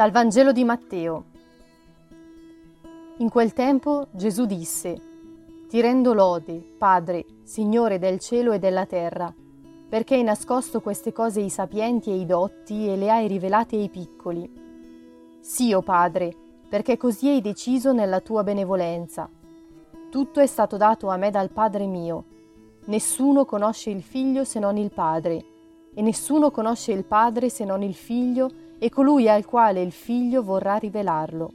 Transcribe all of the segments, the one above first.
Dal Vangelo di Matteo. In quel tempo Gesù disse, Ti rendo lode, Padre, Signore del cielo e della terra, perché hai nascosto queste cose ai sapienti e ai dotti e le hai rivelate ai piccoli. Sì, o oh Padre, perché così hai deciso nella tua benevolenza. Tutto è stato dato a me dal Padre mio. Nessuno conosce il Figlio se non il Padre, e nessuno conosce il Padre se non il Figlio e colui al quale il Figlio vorrà rivelarlo.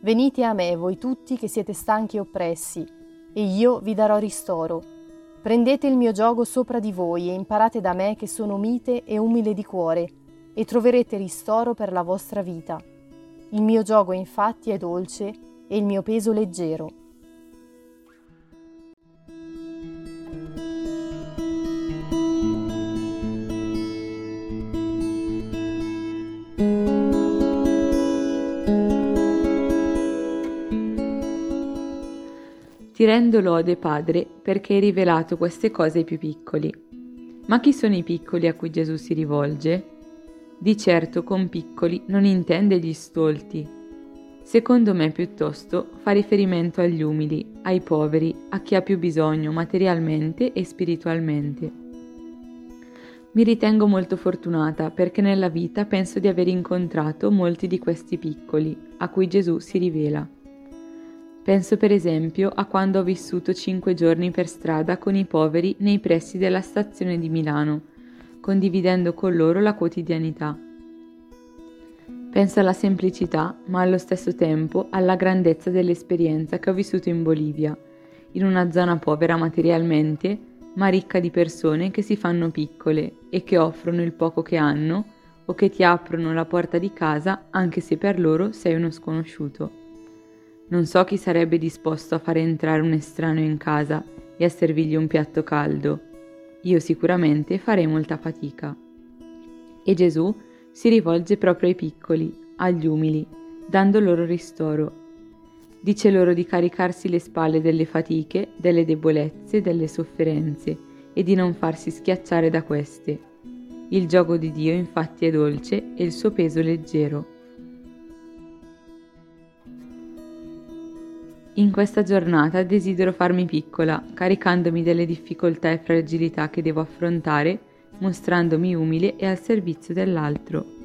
Venite a me, voi tutti che siete stanchi e oppressi, e io vi darò ristoro. Prendete il mio giogo sopra di voi e imparate da me che sono mite e umile di cuore, e troverete ristoro per la vostra vita. Il mio giogo infatti è dolce e il mio peso leggero. Ti rendo lode, Padre, perché hai rivelato queste cose ai più piccoli. Ma chi sono i piccoli a cui Gesù si rivolge? Di certo con piccoli non intende gli stolti. Secondo me piuttosto fa riferimento agli umili, ai poveri, a chi ha più bisogno materialmente e spiritualmente. Mi ritengo molto fortunata perché nella vita penso di aver incontrato molti di questi piccoli, a cui Gesù si rivela. Penso per esempio a quando ho vissuto cinque giorni per strada con i poveri nei pressi della stazione di Milano, condividendo con loro la quotidianità. Penso alla semplicità, ma allo stesso tempo alla grandezza dell'esperienza che ho vissuto in Bolivia, in una zona povera materialmente, ma ricca di persone che si fanno piccole e che offrono il poco che hanno o che ti aprono la porta di casa anche se per loro sei uno sconosciuto. Non so chi sarebbe disposto a fare entrare un estraneo in casa e a servirgli un piatto caldo. Io sicuramente farei molta fatica. E Gesù si rivolge proprio ai piccoli, agli umili, dando loro ristoro. Dice loro di caricarsi le spalle delle fatiche, delle debolezze, delle sofferenze e di non farsi schiacciare da queste. Il gioco di Dio infatti è dolce e il suo peso leggero. In questa giornata desidero farmi piccola, caricandomi delle difficoltà e fragilità che devo affrontare, mostrandomi umile e al servizio dell'altro.